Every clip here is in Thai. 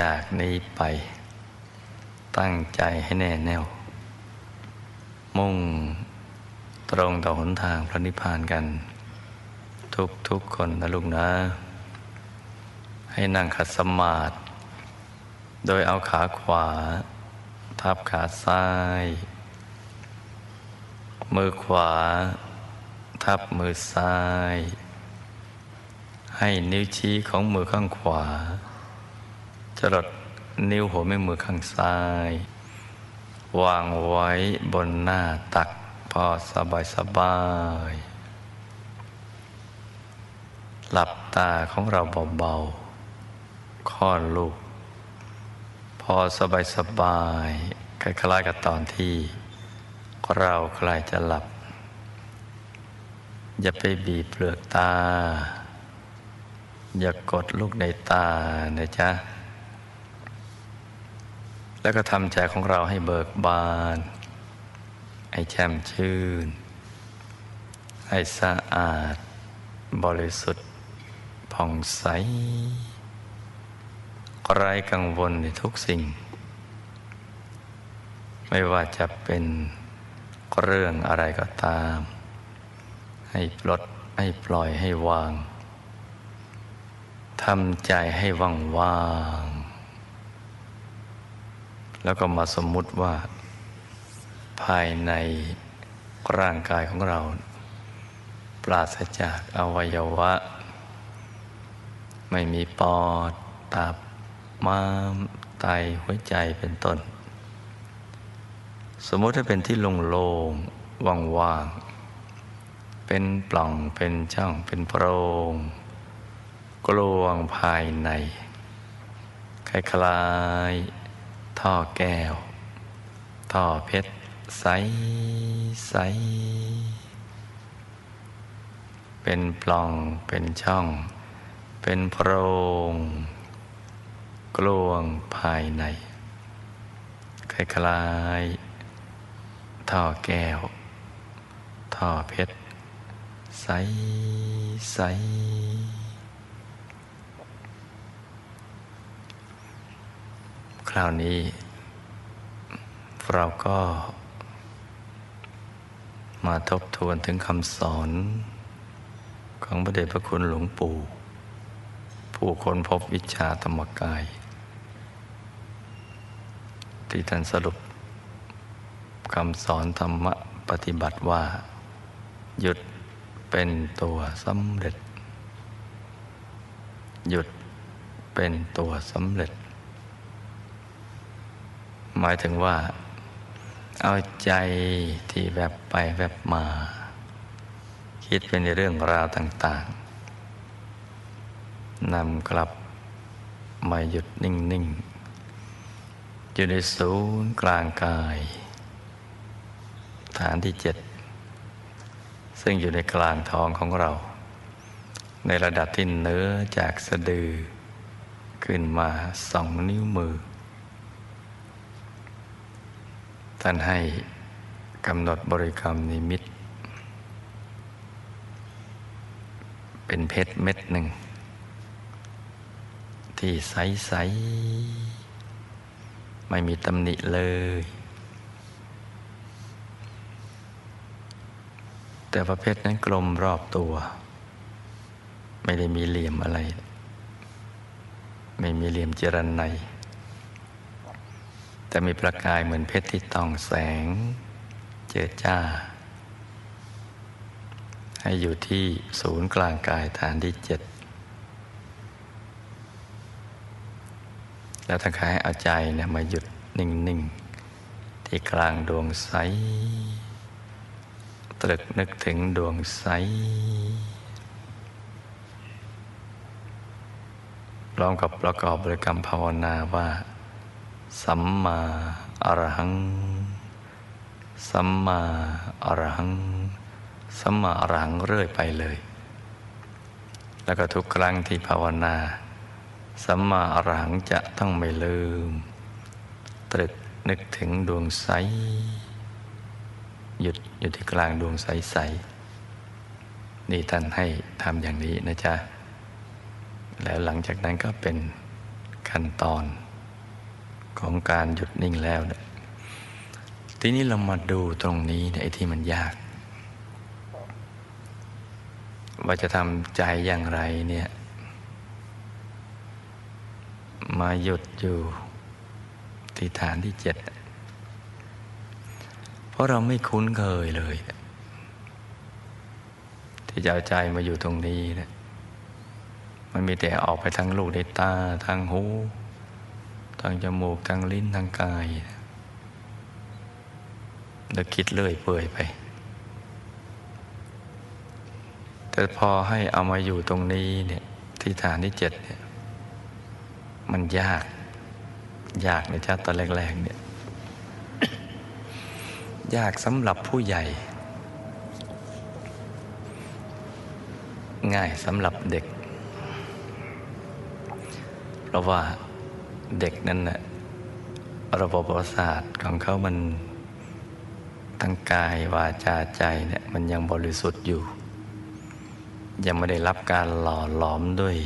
จากนี้ไป ตั้งใจให้แน่แน่ว มุ่งตรงต่อหนทางพระนิพพานกัน ทุกทุกคนนะลูกนะ ให้นั่งขัดสมาธิโดยเอาขาขวา ทับขาซ้าย มือขวา ทับมือซ้าย ให้นิ้วชี้ของมือข้างขวา จรดนิ้วหัวแม่มือข้างซ้าย วางไว้บนหน้าตักพอสบายสบาย หลับตาของเราเบาๆค่อนลูก พอสบายสบายคล้ายๆกับตอนที่ เราใกล้จะหลับ อย่าไปบีบเปลือกตา อย่ากดลูกในตานะจ๊ะ แล้วก็ทำใจของเราให้เบิกบาน ให้แช่มชื่น ให้สะอาด บริสุทธิ์ผ่องใสไร้กังวลในทุกสิ่ง ไม่ว่าจะเป็นเรื่องอะไรก็ตาม ให้ปลดให้ปล่อยให้วางทำใจให้ว่างว่าง แล้วก็มาสมมุติว่า ภายในร่างกายของเรา ปราศจากอวัยวะ ไม่มีปอด ตับ ม้าม ไต หัวใจเป็นต้น สมมติถ้าเป็นที่โล่งๆว่างๆ เป็นปล่อง เป็นช่อง เป็นโพรง กลวงภายใน คล้ายๆ ท่อแก้ว ท่อเพชร ใสใส เป็นปล่องเป็นช่อง เป็นโพรง กลวงภายใน คล้ายๆ ท่อแก้ว ท่อเพชร ใสใส ราวนี้ เราก็มาทบทวนถึงคำสอน ของพระเดชพระคุณหลวงปู่ ผู้คนพบวิชาธรรมกาย ที่ท่านสรุปคำสอนธรรมะปฏิบัติว่า หยุดเป็นตัวสำเร็จ หยุดเป็นตัวสำเร็จ หมายถึงว่า เอาใจที่แวบบไปแวบมา คิดเป็นในเรื่องราวต่าง ๆนำกลับมาหยุดนิ่ง ๆ อยู่ในศูนย์กลางกาย ฐานที่เจ็ด ซึ่งอยู่ในกลางท้องของเรา ในระดับที่เนื้อจากสะดือ ขึ้นมาสองนิ้วมือ ท่านให้กำหนดบริกรรมนิมิต เป็นเพชรเม็ดหนึ่ง ที่ใส ๆ ไม่มีตำหนิเลย แต่พระเพชรนั้นกลมรอบตัว ไม่ได้มีเหลี่ยมอะไร ไม่มีเหลี่ยมเจรันใน แต่มีประกายเหมือนเพชรที่ต้องแสง เจิดจ้า ให้อยู่ที่ศูนย์กลางกายฐานที่เจ็ดแล้วทั้งคายเอาใจเนี่ยมาหยุดนิ่ง ๆ ที่กลางดวงใส ตรึกนึกถึงดวงใส พร้อมกับประกอบบริกรรมภาวนาว่า สัมมาอรหัง สัมมาอรหัง สัมมาอรหังเรื่อยไปเลย แล้วก็ทุกครั้งที่ภาวนา สัมมาอรหังจะต้องไม่ลืม ตรึกนึกถึงดวงใส หยุดอยู่ที่กลางดวงใสใสนี่ท่านให้ทำอย่างนี้นะจ๊ะ แล้วหลังจากนั้นก็เป็นขั้นตอน ของการหยุดนิ่งแล้วเนี่ยทีนี้เรามาดูตรงนี้ไอ้ที่มันยาก ว่าจะทำใจอย่างไรเนี่ย มาหยุดอยู่ที่ฐานที่เจ็ด เพราะเราไม่คุ้นเคยเลย ที่จะเอาใจมาอยู่ตรงนี้เนี่ยมันมีแต่ออกไปทางลูกในตาทางหู ทางจมูกทางลิ้นทางกายแล้วคิดเลื่อยเปื่อยไป แต่พอให้เอามาอยู่ตรงนี้เนี่ยที่ฐานที่เจ็ดเนี่ยมันยาก ยากในชาติตอนแรกๆเนี่ยยากสำหรับผู้ใหญ่ ง่ายสำหรับเด็ก เพราะว่า เด็กนั้นนะระบบประสาทของเขามันทั้งกายวาจาใจเนี่ยมันยังบริสุทธิ์อยู่ ยังไม่ได้รับการหล่อหลอมด้วย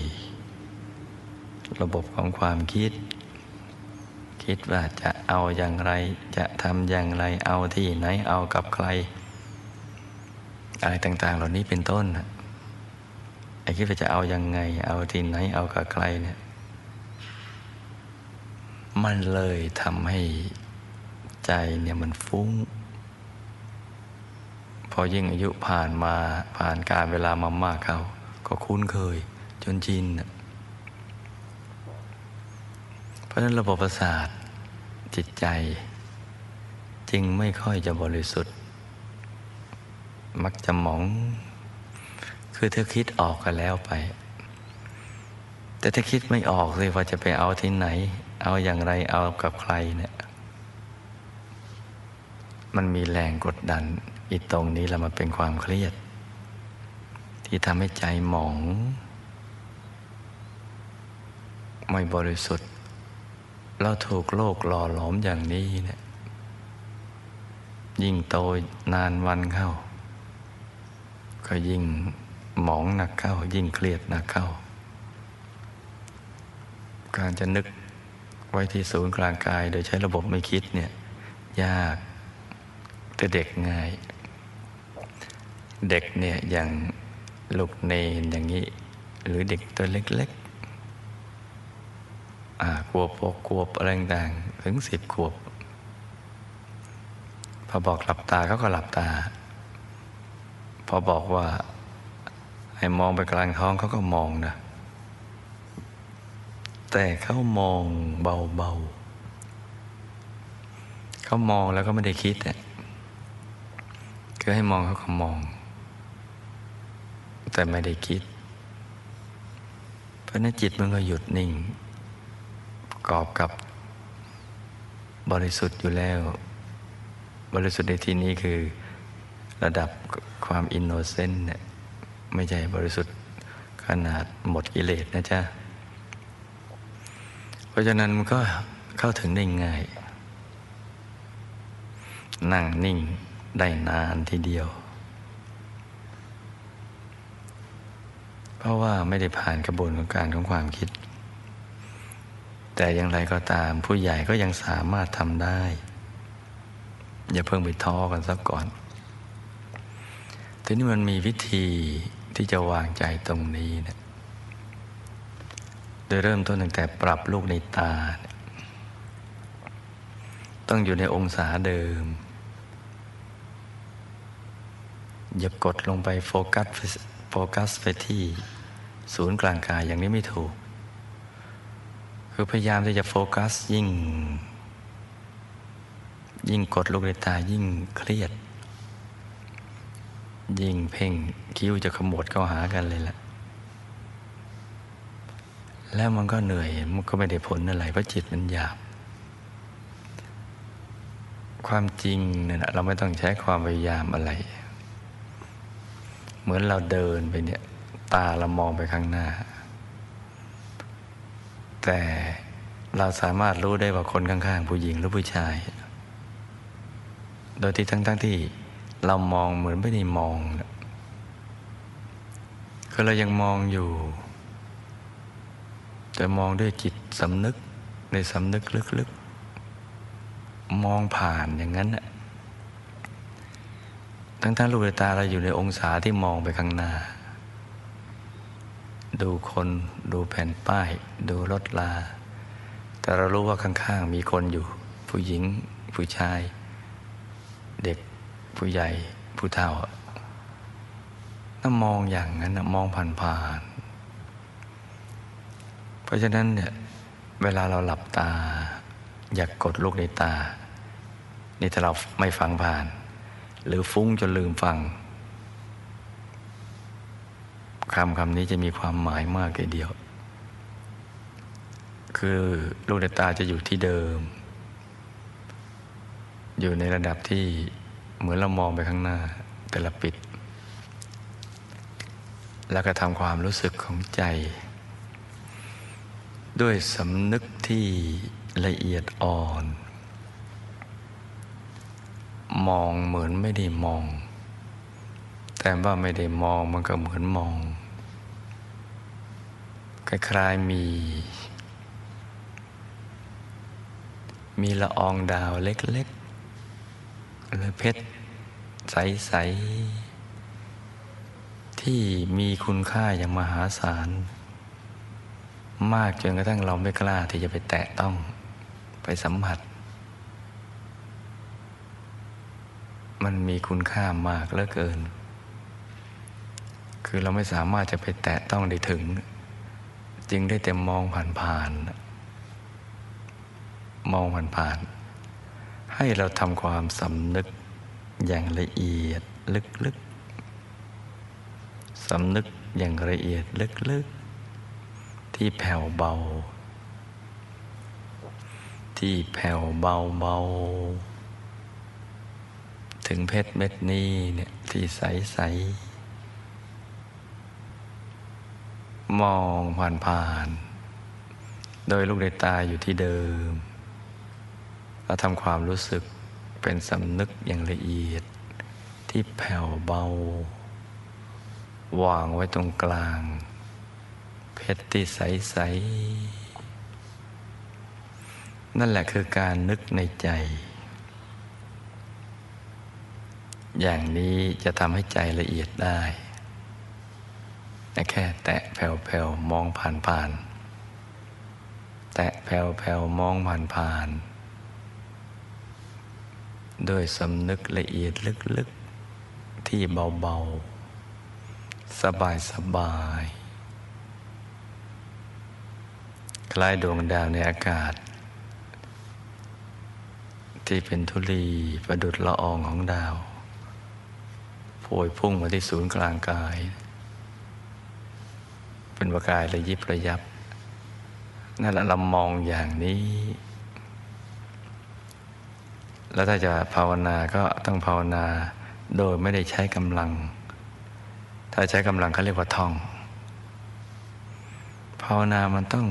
ระบบของความคิด คิดว่าจะเอาอย่างไร จะทำอย่างไรเอาที่ไหนเอากับใคร อะไรต่าง ๆ เหล่านี้เป็นต้นไอ้คิดว่าจะเอายังไง เอาที่ไหนเอากับใครเนี่ย มันเลยทำให้ใจเนี่ยมันฟุ้ง พอยิ่งอายุผ่านมาผ่านการเวลามามากเขาก็คุ้นเคย จนชินเพราะฉะนั้นระบบประสาทจิตใจ จึงไม่ค่อยจะบริสุทธิ์ มักจะหมอง คือเธอคิดออกกันแล้วไป แต่ถ้าคิดไม่ออกเลยว่าจะไปเอาที่ไหน เอาอย่างไรเอากับใครเนี่ยมันมีแรงกดดันอีตรงนี้ล้วมันเป็นความเครียด ที่ทำให้ใจหมอง ไม่บริสุทธิ์ เราถูกโลกหล่อหลอมอย่างนี้เนี่ยยิ่งโตนานวันเข้า ก็ยิ่งหมองหนักเข้า ยิ่งเครียดหนักเข้า การจะนึก ไว้ที่ศูนย์กลางกาย โดยใช้ระบบไม่คิดเนี่ย ยากแต่เด็กง่าย เด็กเนี่ยอย่างลูกเนนอย่างนี้ หรือเด็กตัวเล็กๆอ่ากลัวปกกลัวอะไรต่างถึงสิบขวบ พอบอกหลับตาเขาก็หลับตา พอบอกว่าให้มองไปกลางท้องเขาก็มองนะ แต่เขามองเบาๆเขามองแล้วก็ไม่ได้คิดอะคือให้มองเขาก็มอง แต่ไม่ได้คิด เพราะนั้นจิตมันก็หยุดนิ่ง ประกอบกับบริสุทธิ์อยู่แล้ว บริสุทธิ์ในที่นี้คือระดับความ innocent เนี่ยไม่ใช่บริสุทธิ์ขนาดหมดกิเลสนะจ๊ะ เพราะฉะนั้นมันก็เข้าถึงได้ง่าย นั่งนิ่งได้นานทีเดียว เพราะว่าไม่ได้ผ่านกระบวนการของความคิด แต่อย่างไรก็ตามผู้ใหญ่ก็ยังสามารถทำได้ อย่าเพิ่งไปท้อกันซะก่อน ทีนี้มันมีวิธีที่จะวางใจตรงนี้นะ โดยเริ่มต้นตั้งแต่ปรับลูกในตา ต้องอยู่ในองศาเดิม อย่ากดลงไปโฟกัสโฟกัสไปที่ศูนย์กลางกายอย่างนี้ไม่ถูก คือพยายามที่จะโฟกัสยิ่ง ยิ่งกดลูกในตายิ่งเครียด ยิ่งเพ่งคิ้วจะขมวดเข้าหากันเลยล่ะ แล้วมันก็เหนื่อยมันก็ไม่ได้ผลอะไรเพราะจิตมันหยาบ ความจริงเนี่ยเราไม่ต้องใช้ความพยายามอะไร เหมือนเราเดินไปเนี่ยตาเรามองไปข้างหน้า แต่เราสามารถรู้ได้ว่าคนข้าง ๆ ผู้หญิงหรือผู้ชาย โดยที่ทั้งๆทที่เรามองเหมือนไม่ได้มองคือเรายังมองอยู่ แต่มองด้วยจิตสำนึกในสำนึกลึกๆ มองผ่านอย่างนั้นน่ะทั้งท่านลูกตาเราอยู่ในองศาที่มองไปข้างหน้า ดูคนดูแผ่นป้าย ดูรถลา แต่เรารู้ว่าข้างๆ มีคนอยู่ ผู้หญิง ผู้ชาย เด็กผู้ใหญ่ผู้เฒ่าถ้ามองอย่างนั้นมองผ่านๆ ราะฉะนั้นเนี่ยเวลาเราหลับตา อยากกดลูกในตา นี่ถ้าเราไม่ฟังผ่าน หรือฟุ้งจนลืมฟังคำคำนี้จะมีความหมายมากเลยเดียว คือลูกในตาจะอยู่ที่เดิม อยู่ในระดับที่เหมือนเรามองไปข้างหน้า แต่ละปิด แล้วก็ทำความรู้สึกของใจ ด้วยสำนึกที่ละเอียดอ่อน มองเหมือนไม่ได้มอง แต่ว่าไม่ได้มองมันก็เหมือนมอง คล้ายๆมี มีละอองดาวเล็กๆ หรือเพชรใส ๆ ที่มีคุณค่าอย่างมหาศาล มากจนกระทั่งเราไม่กล้าที่จะไปแตะต้องไปสัมผัส มันมีคุณค่ามากเหลือเกิน คือเราไม่สามารถจะไปแตะต้องได้ถึง จึงได้แต่มองผ่านๆมองผ่านๆให้เราทำความสำนึกอย่างละเอียดลึกๆสำนึกอย่างละเอียดลึกๆ ที่แผ่วเบา ที่แผ่วเบาเบา ถึงเพชรเม็ดนี้เนี่ยที่ใสใสมองผ่านผ่าน โดยลูกในตาอยู่ที่เดิมเราทำความรู้สึกเป็นสำนึกอย่างละเอียด ที่แผ่วเบา วางไว้ตรงกลาง เพชรที่ใส ๆ นั่นแหละคือการนึกในใจ อย่างนี้จะทำให้ใจละเอียดได้แค่แตะแผ่วๆ มองผ่านๆ แตะแผ่วๆ มองผ่านๆโดยสำนึกละเอียดลึกๆ ที่เบาๆ สบายๆ คล้ายดวงดาวในอากาศ ที่เป็นธุลีประดุดละอองของดาวโพยพุ่งมาที่ศูนย์กลางกาย เป็นประกายระยิบระยับนั่นแหละเรามองอย่างนี้ แล้วถ้าจะภาวนาก็ต้องภาวนาโดยไม่ได้ใช้กำลัง ถ้าใช้กำลังเขาเรียกว่าท่อง ภาวนามันต้อง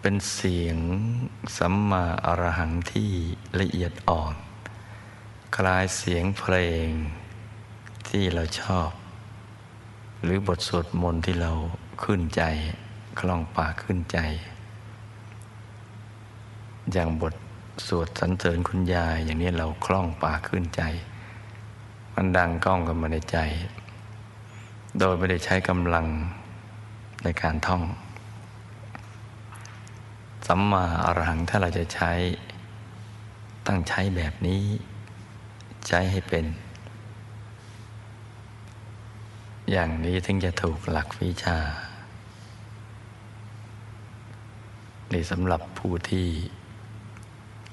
เป็นเสียงสัมมาอรหังที่ละเอียดอ่อน คล้ายเสียงเพลงที่เราชอบ หรือบทสวดมนต์ที่เราขึ้นใจ คล่องปากขึ้นใจ อย่างบทสวดสรรเสริญคุณยายอย่างนี้เราคล่องปากขึ้นใจ มันดังก้องกันมาในใจ โดยไม่ได้ใช้กำลังในการท่อง สัมมาอรหังถ้าเราจะใช้ตั้งใช้แบบนี้ ใช้ให้เป็น อย่างนี้ถึงจะถูกหลักวิชานี่สำหรับผู้ที่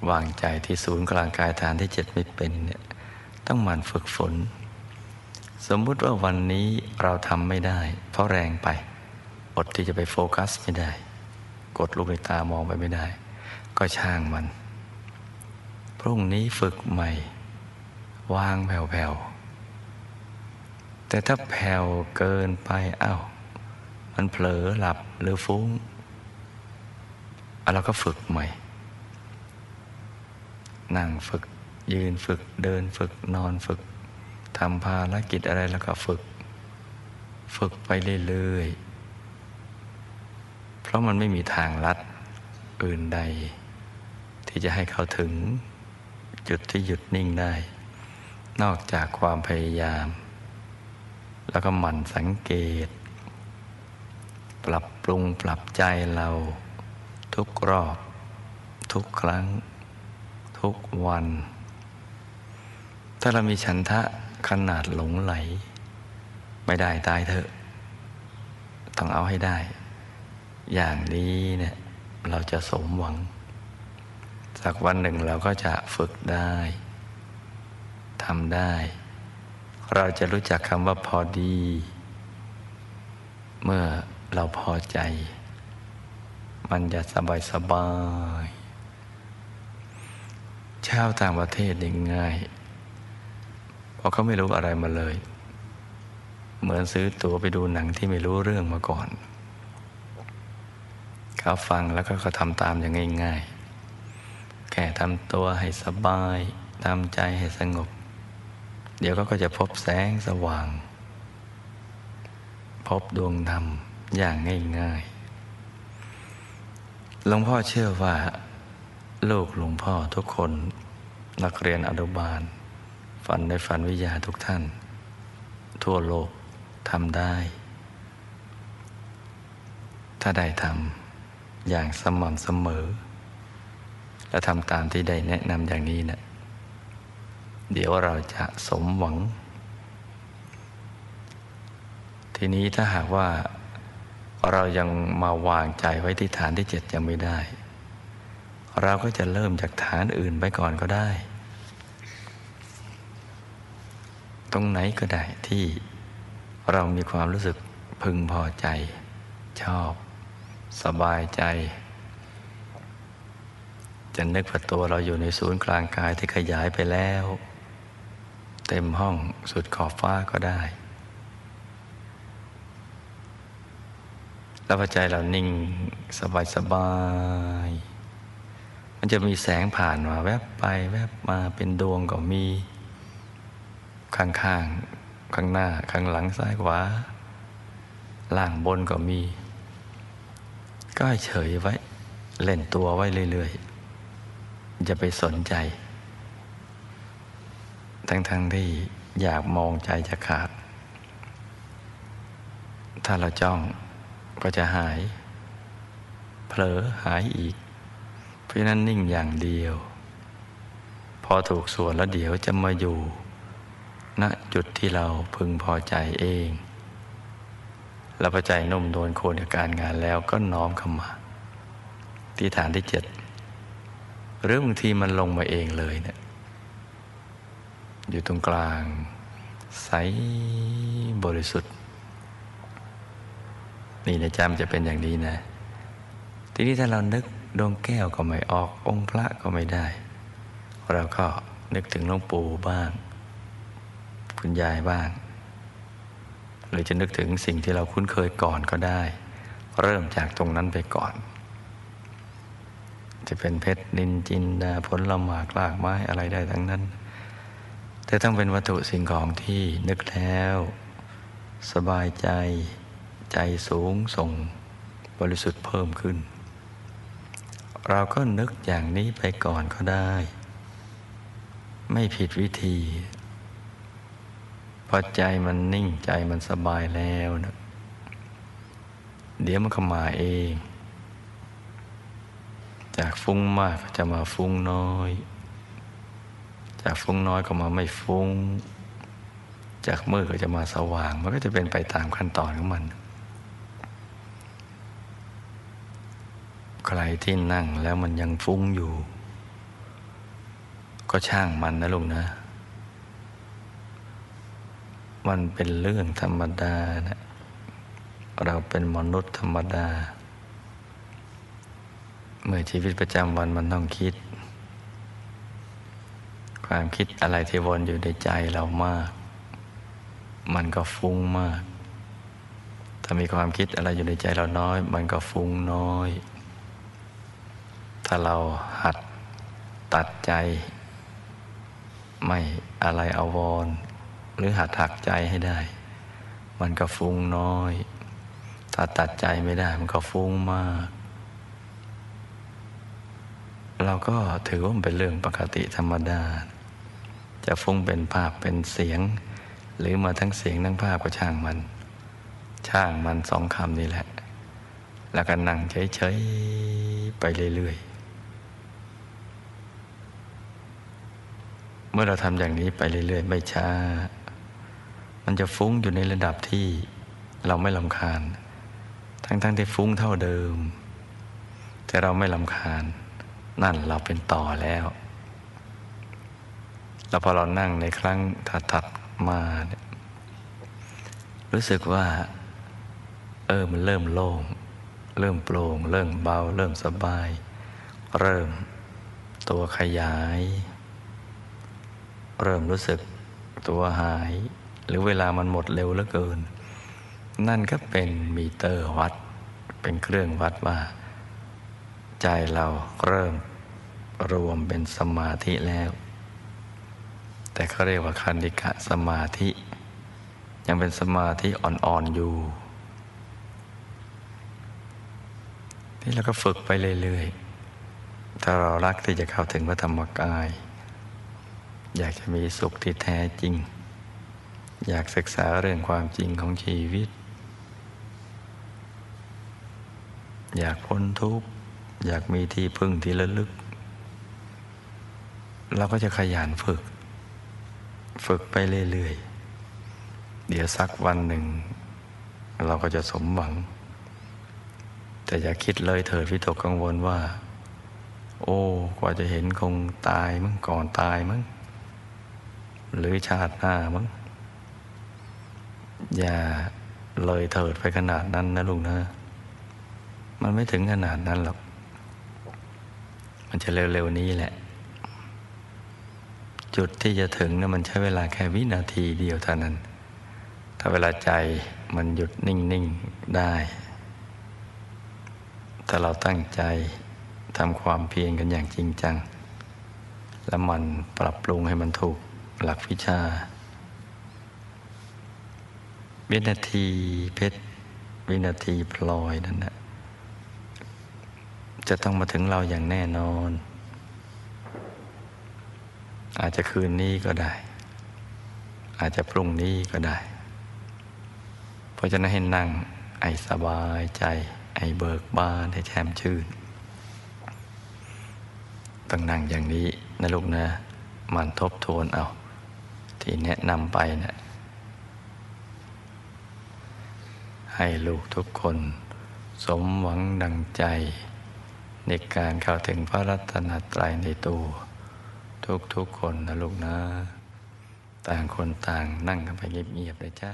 วางใจที่ศูนย์กลางกายฐานที่เจ็ดไม่เป็นเนี่ยต้องหมั่นฝึกฝน สมมุติว่าวันนี้เราทำไม่ได้ เพราะแรงไปอดที่จะไปโฟกัสไม่ได้ กดลูกในตามองไปไม่ได้ ก็ช่างมัน พรุ่งนี้ฝึกใหม่ วางแผ่วๆ แต่ถ้าแผ่วเกินไปอา้าวมันเผลอหลับหรือฟุ้งเราก็ฝึกใหม่ นั่งฝึกยืนฝึกเดินฝึกนอนฝึกทำภารกิจอะไรแล้วก็ฝึก ฝึกไปเรื่อย เพราะมันไม่มีทางลัดอื่นใด ที่จะให้เขาถึงจุดที่หยุดนิ่งได้ นอกจากความพยายาม แล้วก็หมั่นสังเกต ปรับปรุงปรับใจเรา ทุกรอบ ทุกครั้ง ทุกวัน ถ้าเรามีฉันทะขนาดหลงไหล ไม่ได้ตายเถอะ ต้องเอาให้ได้ อย่างนี้เนี่ยเราจะสมหวัง สักวันหนึ่งเราก็จะฝึกได้ทำได้ เราจะรู้จักคำว่าพอดี เมื่อเราพอใจ มันจะสบายสบายชาวต่างประเทศยังง่ายเพราะเขาไม่รู้อะไรมาเลย เหมือนซื้อตั๋วไปดูหนังที่ไม่รู้เรื่องมาก่อน เขาฟังแล้วก็เขาทำตามอย่างง่ายๆ แค่ทำตัวให้สบายทำใจให้สงบ เดี๋ยวก็จะพบแสงสว่าง พบดวงธรรมอย่างง่ายๆ หลวงพ่อเชื่อว่าลูกหลวงพ่อทุกคน นักเรียนอนุบาล ฝันในฝันวิทยาทุกท่าน ทั่วโลกทำได้ ถ้าได้ทำ อย่างสม่ำเสมอ และทำตามที่ได้แนะนำอย่างนี้นะเดี๋ยวเราจะสมหวัง ทีนี้ถ้าหากว่าเรายังมาวางใจไว้ที่ฐานที่เจ็ดยังไม่ได้ เราก็จะเริ่มจากฐานอื่นไปก่อนก็ได้ ตรงไหนก็ได้ที่เรามีความรู้สึกพึงพอใจชอบ สบายใจ จะนึกว่าตัวเราอยู่ในศูนย์กลางกายที่ขยายไปแล้ว เต็มห้องสุดขอบฟ้าก็ได้ แล้วใจเรานิ่งสบายสบาย มันจะมีแสงผ่านมาแวบไปแวบมาเป็นดวงก็มี ข้างๆางข้างหน้า ข้างหลังซ้ายขวาล่างบนก็มี ก็เฉยไว้ เล่นตัวไว้เรื่อยๆจะไปสนใจ ทั้งๆทที่อยากมองใจจะขาด ถ้าเราจ้องก็จะหาย เผลอหายอีก เพราะนั้นนิ่งอย่างเดียว พอถูกส่วนแล้วเดี๋ยวจะมาอยู่ณจุดที่เราพึงพอใจเอง เราพอใจนุ่มโดนโคนกับการงานแล้วก็น้อมเข้ามา ที่ฐานที่เจ็ดหรือบางทีมันลงมาเองเลยเนะี่ยอยู่ตรงกลาง ใสบริสุทธิ์ นี่นะจำจะเป็นอย่างนี้นะ ทีนี้ถ้าเรานึกดวงแก้วก็ไม่ออกองค์พระก็ไม่ได้ เราก็นึกถึงหลวงปู่บ้าง คุณยายบ้าง รือจะนึกถึงสิ่งที่เราคุ้นเคยก่อนก็ได้ เริ่มจากตรงนั้นไปก่อน จะเป็นเพชรนินจินดาผลละหมากลากไม้อะไรได้ทั้งนั้น แต่ต้องเป็นวัตถุสิ่งของที่นึกแล้ว สบายใจใจสูงส่งบริสุทธิ์เพิ่มขึ้น เราก็นึกอย่างนี้ไปก่อนก็ได้ ไม่ผิดวิธี อใจมันนิ่งใจมันสบายแล้วนะเดี๋ยวมันก็มาเอง จากฟุ้งมากก็จะมาฟุ้งน้อย จากฟุ้งน้อยก็มาไม่ฟุ้ง จากมืดก็จะมาสว่าง มันก็จะเป็นไปตามขั้นตอนของมัน ใครที่นั่งแล้วมันยังฟุ้งอยู่ ก็ช่างมันนะลุงนะ มันเป็นเรื่องธรรมดานะเราเป็นมนุษย์ธรรมดา เมื่อชีวิตประจำวันมันต้องคิด ความคิดอะไรที่วนอยู่ในใจเรามาก มันก็ฟุ้งมาก ถ้ามีความคิดอะไรอยู่ในใจเราน้อย มันก็ฟุ้งน้อย ถ้าเราหัดตัดใจ ไม่อะไรอาวร หรือหัดถักใจให้ได้ มันก็ฟุ้งน้อย ถ้าตัดใจไม่ได้มันก็ฟุ้งมาก เราก็ถือว่ามันเป็นเรื่องปกติธรรมดา จะฟุ้งเป็นภาพเป็นเสียง หรือมาทั้งเสียงทั้งภาพก็ช่างมัน ช่างมันสองคำนี่แหละ แล้วก็นั่งเฉยๆไปเรื่อยๆเมื่อเราทำอย่างนี้ไปเรื่อย ๆ ไม่ช้า มันจะฟุ้งอยู่ในระดับที่เราไม่ลำคาญ ทั้งๆที่ฟุ้งเท่าเดิม แต่เราไม่ลำคาญ นั่นเราเป็นต่อแล้ว แล้วพอเรานั่งในครั้งถัดๆมาเนี่ยรู้สึกว่า เออมันเริ่มโล่ง เริ่มโปร่ง เริ่มเบา เริ่มสบาย เริ่มตัวขยาย เริ่มรู้สึกตัวหาย หรือเวลามันหมดเร็วเหลือเกิน นั่นก็เป็นมีเตอร์วัด เป็นเครื่องวัดว่า ใจเราเริ่มรวมเป็นสมาธิแล้ว แต่เขาเรียกว่าคันดิกะสมาธิ ยังเป็นสมาธิอ่อนๆอยู่นี่เราก็ฝึกไปเรื่อยๆ ถ้าเรารักที่จะเข้าถึงพระธรรมกาย อยากจะมีสุขที่แท้จริง อยากศึกษาเรื่องความจริงของชีวิต อยากพ้นทุกข์ อยากมีที่พึ่งที่ระลึก เราก็จะขยันฝึก ฝึกไปเรื่อยๆ เดี๋ยวสักวันหนึ่ง เราก็จะสมหวัง แต่อย่าคิดเลยเถิดวิตกกังวลว่า โอ้กว่าจะเห็นคงตายมั้งก่อนตายมั้งหรือชาติหน้ามั้ง อย่าเลยเถิดไปขนาดนั้นนะลุงนะ มันไม่ถึงขนาดนั้นหรอก มันจะเร็วๆนี้แหละ จุดที่จะถึงนะมันใช้เวลาแค่วินาทีเดียวเท่านั้น ถ้าเวลาใจมันหยุดนิ่ง ๆ ได้ ถ้าเราตั้งใจทำความเพียรกันอย่างจริงจัง แล้วมันปรับปรุงให้มันถูกหลักวิชา วินาทีเพชรวินาทีพลอยนั่นนะจะต้องมาถึงเราอย่างแน่นอน อาจจะคืนนี้ก็ได้ อาจจะพรุ่งนี้ก็ได้ เพราะฉะนั้นให้นั่งไอ้สบายใจ ไอ้เบิกบานให้แช่มชื่นต้องนั่งอย่างนี้นะลูกนะ มันทบทวนเอา ที่แนะนำไปนะ ให้ลูกทุกคน สมหวังดังใจ ในการเข้าถึงพระรัตนตรัยในตัว ทุกๆคนนะลูกนะ ต่างคนต่างนั่งกันไปเงียบๆเลยจ้า